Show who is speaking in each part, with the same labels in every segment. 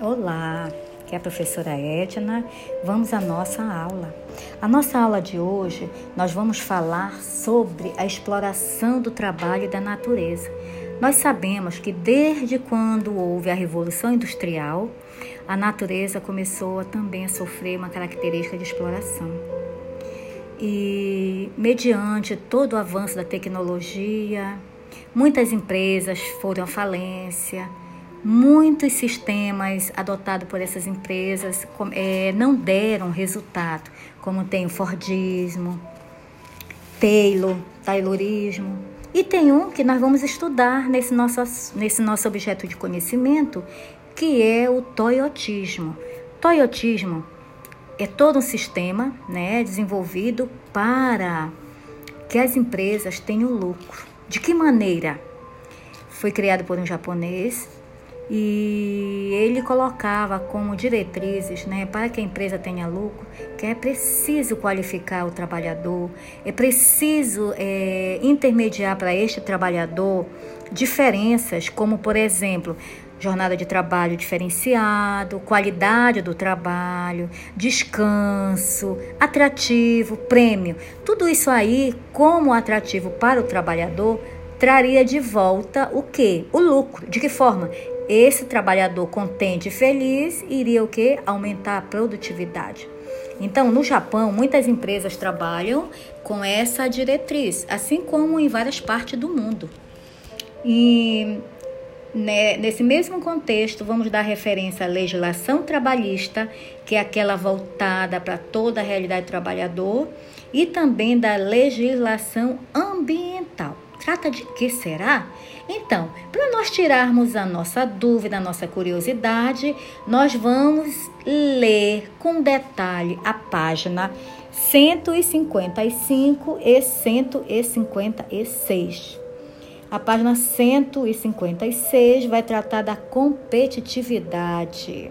Speaker 1: Olá, aqui é a professora Edna. Vamos à nossa aula. A nossa aula de hoje nós vamos falar sobre a exploração do trabalho e da natureza. Nós sabemos que desde quando houve a Revolução Industrial, a natureza começou também a sofrer uma característica de exploração. E mediante todo o avanço da tecnologia, muitas empresas foram à falência, muitos sistemas adotados por essas empresas é, não deram resultado, como tem o Fordismo, Taylor, Taylorismo. E tem um que nós vamos estudar nesse nosso, nesse nosso objeto de conhecimento, que é o Toyotismo. Toyotismo é todo um sistema né, desenvolvido para que as empresas tenham lucro. De que maneira? Foi criado por um japonês e ele colocava como diretrizes né, para que a empresa tenha lucro que é preciso qualificar o trabalhador, é preciso é, intermediar para este trabalhador diferenças, como por exemplo, jornada de trabalho diferenciado, qualidade do trabalho, descanso, atrativo, prêmio. Tudo isso aí, como atrativo para o trabalhador, traria de volta o que? O lucro. De que forma? Esse trabalhador contente e feliz iria o que? Aumentar a produtividade. Então, no Japão, muitas empresas trabalham com essa diretriz, assim como em várias partes do mundo. E né, nesse mesmo contexto, vamos dar referência à legislação trabalhista, que é aquela voltada para toda a realidade do trabalhador, e também da legislação ambiental. Trata de que será? Então, para nós tirarmos a nossa dúvida, a nossa curiosidade, nós vamos ler com detalhe a página 155 e 156. A página 156 vai tratar da competitividade.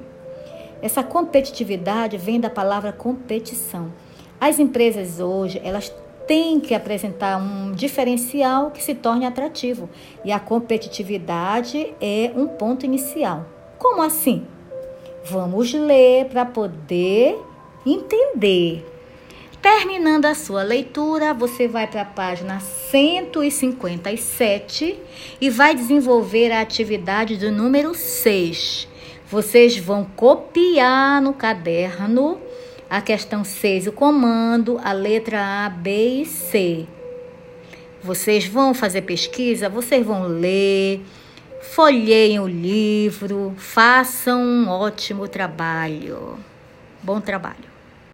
Speaker 1: Essa competitividade vem da palavra competição. As empresas hoje, elas tem que apresentar um diferencial que se torne atrativo. E a competitividade é um ponto inicial. Como assim? Vamos ler para poder entender. Terminando a sua leitura, você vai para a página 157 e vai desenvolver a atividade do número 6. Vocês vão copiar no caderno a questão 6, o comando, a letra A, B e C. Vocês vão fazer pesquisa, vocês vão ler, folheiem o livro, façam um ótimo trabalho. Bom trabalho.